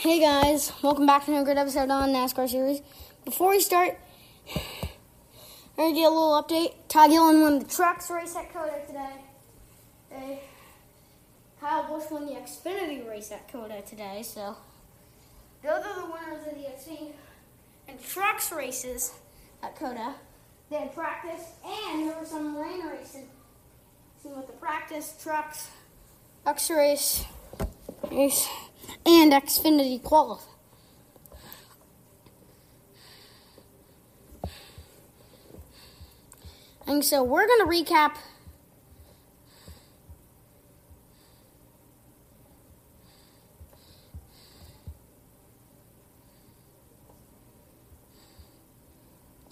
Hey guys, welcome back to another great episode on NASCAR series. Before we start, I'm gonna get a little update. Ty Gillen won the trucks race at COTA today. They, Kyle Busch won the Xfinity race at COTA today. So those are the winners of the Xfinity and trucks races at COTA. They had practice and there was some rain racing. See with the practice trucks, X race, race and Xfinity qualify. And so we're going to recap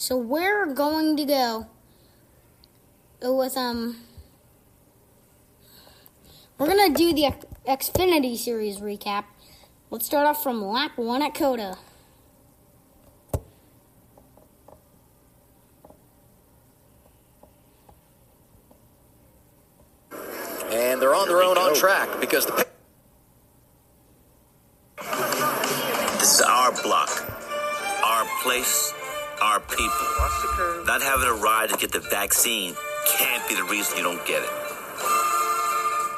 So we're going to go with um we're going to do the Xfinity series recap. Let's start off from lap 1 at COTA. And they're on their own on track because the This is our block, our place, our people. Not having a ride to get the vaccine can't be the reason you don't get it.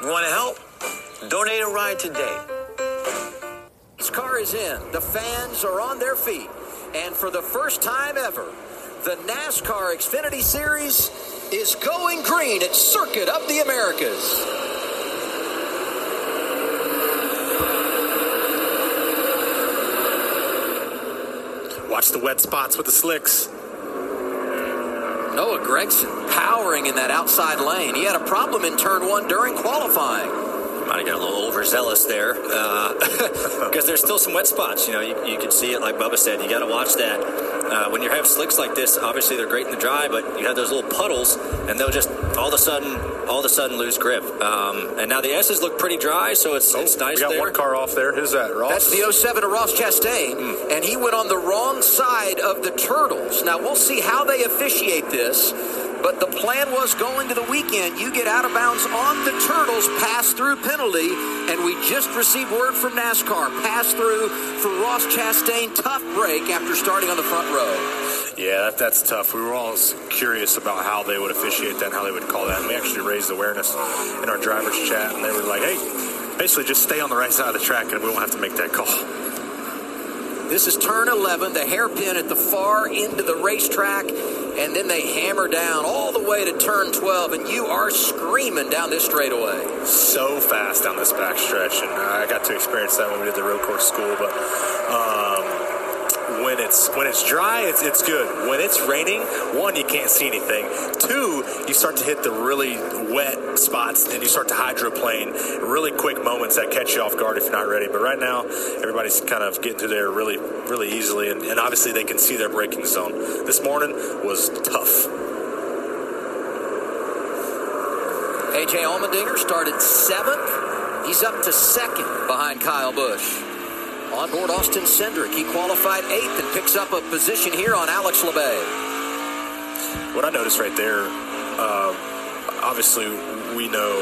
Want to help? Donate a ride today. This car is in. The fans are on their feet. And for the first time ever, the NASCAR Xfinity Series is going green at Circuit of the Americas. Watch the wet spots with the slicks. Noah Gragson powering in that outside lane. He had a problem in turn one during qualifying. Might have got a little overzealous there uh, because there's still some wet spots. You know, you, you can see it like Bubba said. You got to watch that. Uh, when you have slicks like this, obviously they're great in the dry, but you have those little puddles, and they'll just all of a sudden, all of a sudden lose grip. Um, and now the S's look pretty dry, so it's, it's nice. We got there. one car off there. Who's that? Ross. That's the 07 of Ross Chastain, and he went on the wrong side of the Turtles. Now, we'll see how they officiate this, but the plan was going to the weekend, you get out of bounds on the Turtles, pass through penalty, and we just received word from NASCAR, pass through for Ross Chastain, tough break after starting on the front row. Yeah, that, that's tough. We were all curious about how they would officiate that and how they would call that. And we actually raised awareness in our drivers' chat, and they were like, hey, basically just stay on the right side of the track and we won't have to make that call. This is turn 11, the hairpin at the far end of the racetrack, and then they hammer down all the way to turn 12, and you are screaming down this straightaway. So fast down this back stretch, and I got to experience that when we did the road course school. But um, when it's when it's dry, it's it's good. When it's raining, one you can't see anything. Two, you start to hit the really wet spots, and you start to hydroplane. Really quick moments that catch you off guard if you're not ready. But right now, everybody's kind of getting through there really really easily, and, and obviously they can see their braking zone. This morning was tough. AJ Allmendinger started seventh. He's up to second behind Kyle Busch. On board Austin Cindric. He qualified eighth and picks up a position here on Alex Labbé. What I noticed right there, uh, obviously we know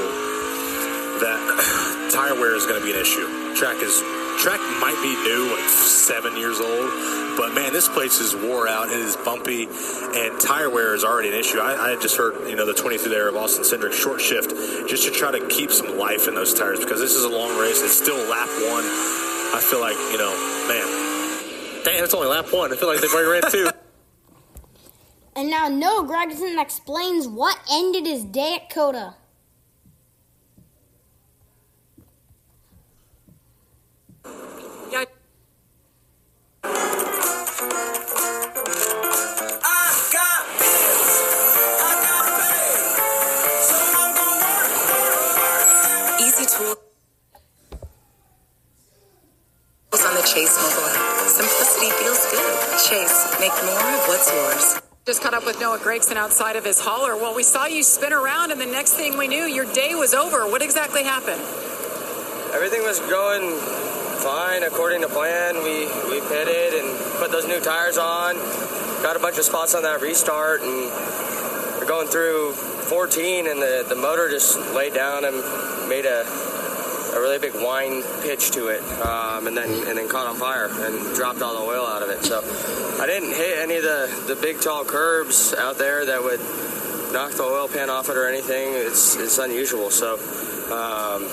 that tire wear is going to be an issue. Track is track might be new, like seven years old, but man, this place is wore out. It is bumpy, and tire wear is already an issue. I, I just heard, you know, the 23 there of Austin Cindric short shift just to try to keep some life in those tires because this is a long race. It's still lap one. I feel like, you know, man, damn, it's only lap one. I feel like they've already ran two. And now Noah Gragson explains what ended his day at COTA. Yeah. Make more of what's yours. Just caught up with Noah Gragson outside of his hauler. Well, we saw you spin around, and the next thing we knew, your day was over. What exactly happened? Everything was going fine according to plan. We we pitted and put those new tires on. Got a bunch of spots on that restart, and we're going through 14, and the, the motor just laid down and made a a really big wine pitch to it, um, and then and then caught on fire and dropped all the oil out of it. So I didn't hit any of the, the big tall curbs out there that would knock the oil pan off it or anything. It's it's unusual. So um,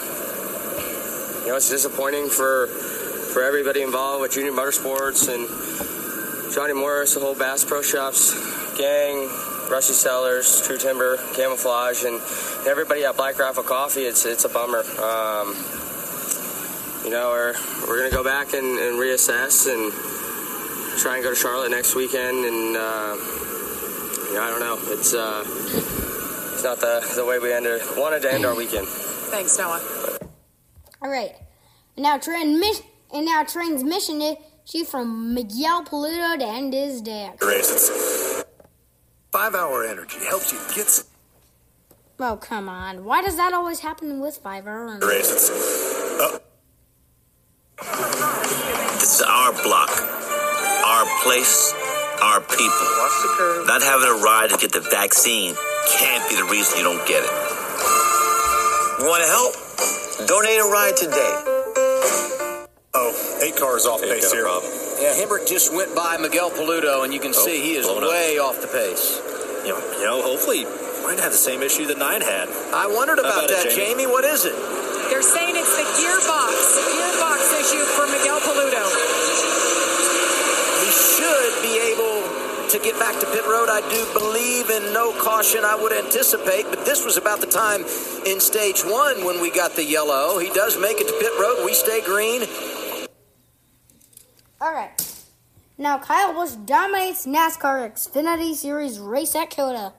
you know it's disappointing for for everybody involved with Junior Motorsports and Johnny Morris, the whole Bass Pro Shops gang, Rusty Sellers, True Timber, Camouflage, and everybody at Black Rifle Coffee. It's it's a bummer. Um, you know, we're we're gonna go back and, and, reassess and try and go to Charlotte next weekend. And uh, you know, I don't know. It's uh, it's not the the way we ended wanted to end our weekend. Thanks, Noah. All right. Now transmission and now transmission is she from Miguel Paludo to end his day. Races. Five hour energy helps you get. Some- oh come on! Why does that always happen with five hour. Oh. This is our block, our place, our people. Not having a ride to get the vaccine can't be the reason you don't get it. You want to help? Donate a ride today. Oh, eight cars off Ain't pace here. problem. Yeah, Hemric just went by Miguel Paludo, and you can oh, see he is blown up. way off the pace. You know, you know, hopefully we're gonna have the same issue that Nine had. I wondered How about, about it, that, Jamie? Jamie. What is it? They're saying it's the gearbox, gearbox issue for Miguel Paludo. He should be able to get back to pit road. I do believe in no caution, I would anticipate, but this was about the time in stage one when we got the yellow. He does make it to pit road. We stay green. All right. Now Kyle Busch dominates NASCAR Xfinity Series race at COTA.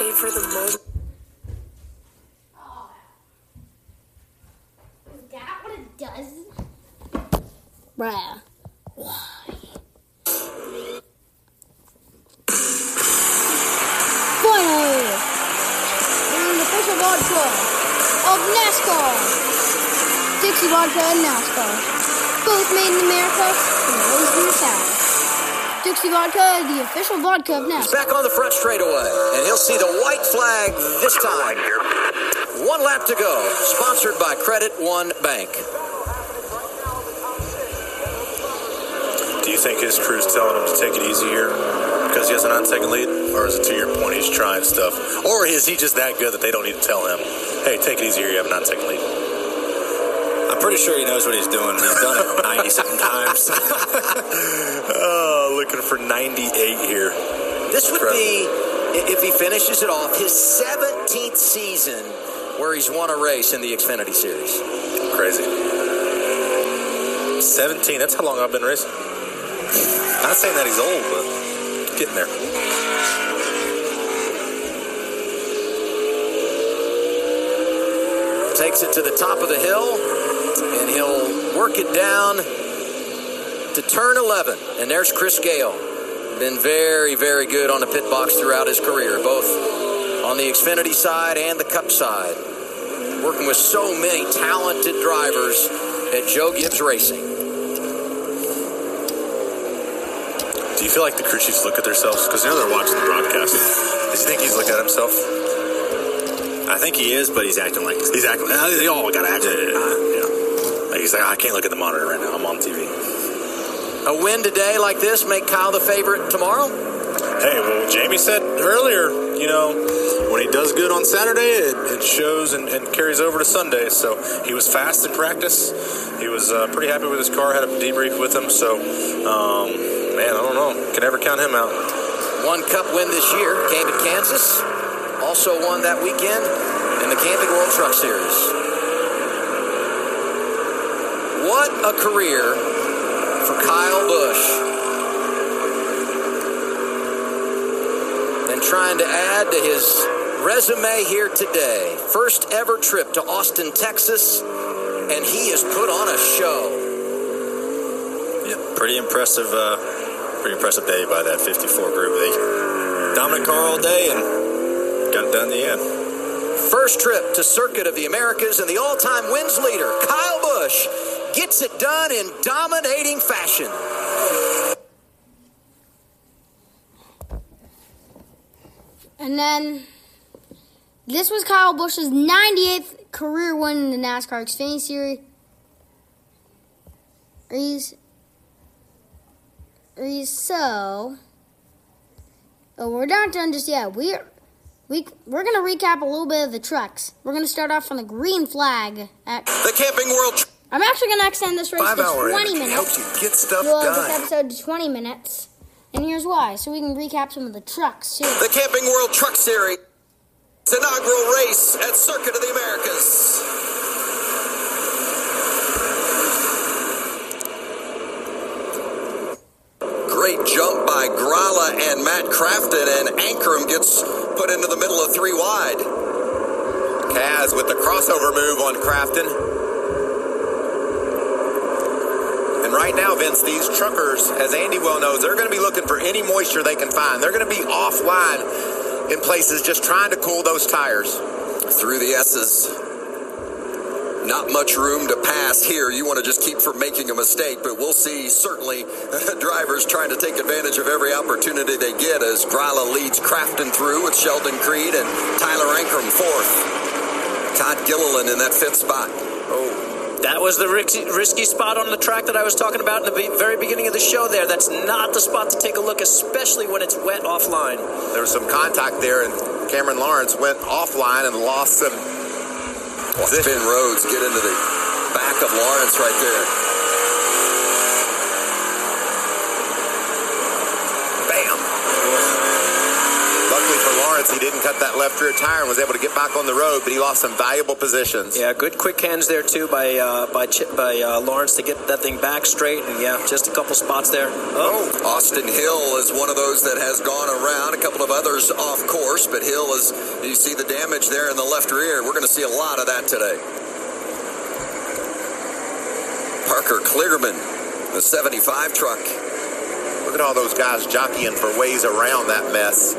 Savor the moment. Oh. Is that what it does? Bruh. Why? Finally! We're in the official vodka of NASCAR. Dixie Vodka and NASCAR. Both made in America and raised in the South. Dixie Vodka the official vodka of NASCAR. Back on the front straightaway, and he'll see the white flag this time. One lap to go. Sponsored by Credit One Bank. Do you think his crew's telling him to take it easy here because he has an on-second lead, or is it to your point he's trying stuff, or is he just that good that they don't need to tell him, hey, take it easy here, you have an on-second lead? I'm pretty sure he knows what he's doing. He's done it 90 something times. oh, looking for 98 here. This would Incredible. be, if he finishes it off, his 17th season where he's won a race in the Xfinity Series. Crazy. 17, that's how long I've been racing. Not saying that he's old, but getting there. Takes it to the top of the hill, and he'll work it down to turn 11. And there's Chris Gayle. Been very, very good on the pit box throughout his career, both on the Xfinity side and the Cup side. Working with so many talented drivers at Joe Gibbs Racing. Do you feel like the crew chiefs look at themselves? Because you know they're watching the broadcast. Does he think he's looking at himself? I think he is, but he's acting like He's acting. They all got to act like it. Uh, yeah. Like he's like, I can't look at the monitor right now. I'm on TV. A win today like this make Kyle the favorite tomorrow? Hey, well, Jamie said earlier, you know, when he does good on Saturday, it, it shows and, and carries over to Sunday. So he was fast in practice. He was uh, pretty happy with his car. Had a debrief with him. So, um, man, I don't know. Can never count him out. One cup win this year, came at Kansas. Also won that weekend in the Camping World Truck Series. What a career for Kyle Busch. And trying to add to his resume here today. First ever trip to Austin, Texas, and he has put on a show. Yeah, pretty impressive. Uh, pretty impressive day by that 54 group. They dominant car all day and got it done in the end. First trip to Circuit of the Americas and the all-time wins leader, Kyle Busch, gets it done in dominating fashion. And then this was Kyle Busch's 98th career win in the NASCAR Xfinity Series. He's, he's so. Oh, we're not done just yet. We're we we're gonna recap a little bit of the trucks. We're gonna start off on the green flag at The Camping World. I'm actually going to extend this race Five to hour 20 energy minutes. helps you get stuff we'll done. this episode to 20 minutes. And here's why. So we can recap some of the trucks, too. The Camping World Truck Series. Inaugural race at Circuit of the Americas. Great jump by Grala and Matt Crafton, and Ankrum gets put into the middle of three wide. Kaz with the crossover move on Crafton. And right now, Vince, these truckers, as Andy well knows, they're going to be looking for any moisture they can find. They're going to be offline in places just trying to cool those tires. Through the S's. Not much room to pass here. You want to just keep from making a mistake, but we'll see certainly drivers trying to take advantage of every opportunity they get as Grala leads Crafton through with Sheldon Creed and Tyler Ankrum fourth. Todd Gilliland in that fifth spot. Oh, that was the risky, risky spot on the track that I was talking about in the very beginning of the show there. That's not the spot to take a look, especially when it's wet offline. There was some contact there, and Cameron Lawrence went offline and lost some. Watch Finn Rhodes get into the back of Lawrence right there. Luckily for Lawrence, he didn't cut that left rear tire and was able to get back on the road, but he lost some valuable positions. Yeah, good quick hands there too by uh, by Ch- by uh, Lawrence to get that thing back straight, and yeah, just a couple spots there. Oh, Austin Hill is one of those that has gone around. A couple of others off course, but Hill is. You see the damage there in the left rear. We're going to see a lot of that today. Parker Kligerman, the 75 truck. Look at all those guys jockeying for ways around that mess.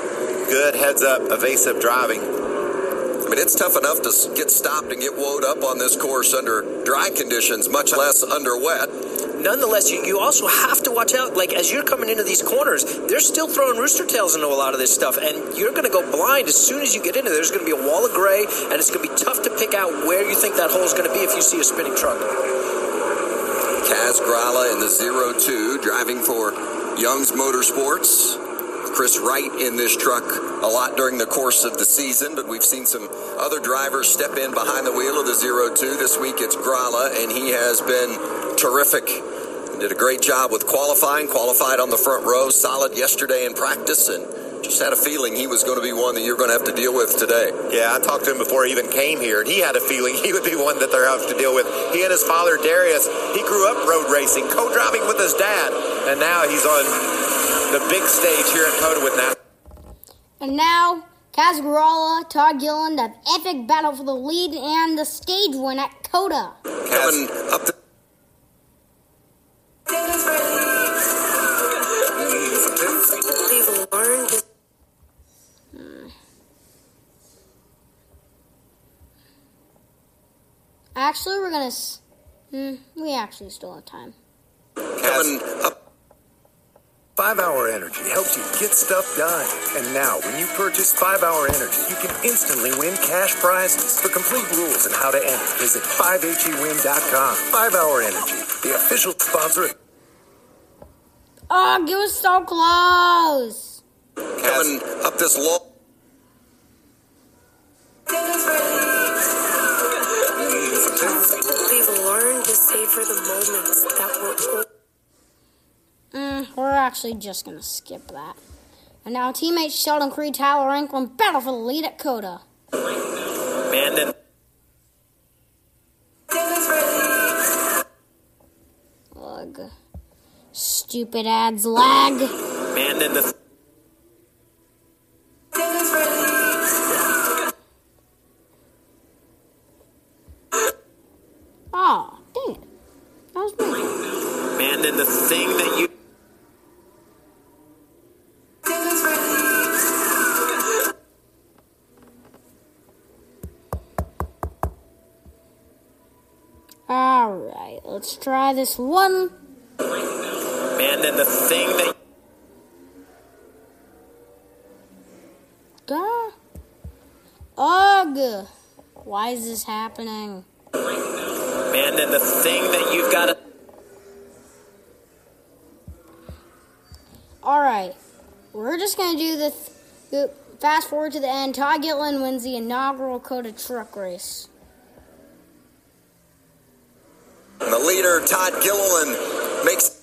Good heads up, evasive driving. I mean, it's tough enough to get stopped and get woed up on this course under dry conditions, much less under wet. Nonetheless, you, you also have to watch out. Like as you're coming into these corners, they're still throwing rooster tails into a lot of this stuff, and you're going to go blind as soon as you get into there. There's going to be a wall of gray, and it's going to be tough to pick out where you think that hole is going to be if you see a spinning truck. Kaz Grala in the 0-2, driving for Young's Motorsports. Kris Wright in this truck a lot during the course of the season, but we've seen some other drivers step in behind the wheel of the 0-2. This week it's Grala, and he has been terrific. Did a great job with qualifying, qualified on the front row, solid yesterday in practice, and just had a feeling he was going to be one that you're going to have to deal with today. Yeah, I talked to him before he even came here, and he had a feeling he would be one that they're have to deal with. He and his father Darius, he grew up road racing, co-driving with his dad, and now he's on the big stage here at COTA with NASCAR. And now, Kaz Grala, Todd Gilliland have epic battle for the lead and the stage win at COTA. Coming up the They've learned to Actually, we're gonna. s- Hmm, we actually still have time. coming up Five Hour Energy helps you get stuff done. And now, when you purchase Five Hour Energy, you can instantly win cash prizes. For complete rules and how to enter, visit 5hewin.com. Five Hour Energy, the official sponsor of Oh, you were so close. coming up this long. they've learned to savor the moments that were Mm, we're actually just gonna skip that. And now, teammates Sheldon Creed, Tyler Ankrum battle for the lead at COTA. Ugh. Stupid ads lag. the Alright, let's try this one. man, then the thing that Duh. Ugh. Why is this happening? Man, then the thing that you've got to. Alright. We're just to do the, th- Fast forward to the end. Todd Gilliland wins the inaugural COTA truck race. And the leader, Todd Gilliland, makes.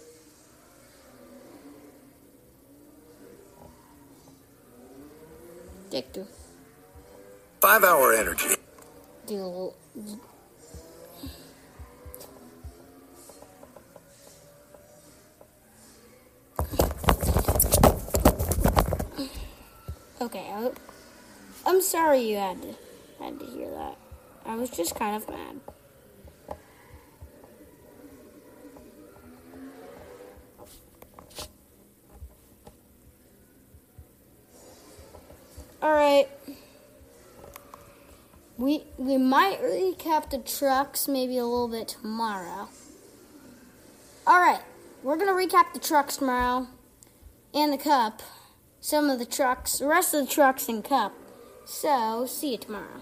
Do. Five hour energy. Do. Okay, I, I'm sorry you had to had to hear that. I was just kind of mad. All right. We we might recap the trucks maybe a little bit tomorrow. All right, we're gonna recap the trucks tomorrow, and the cup, some of the trucks, the rest of the trucks and cup. So see you tomorrow.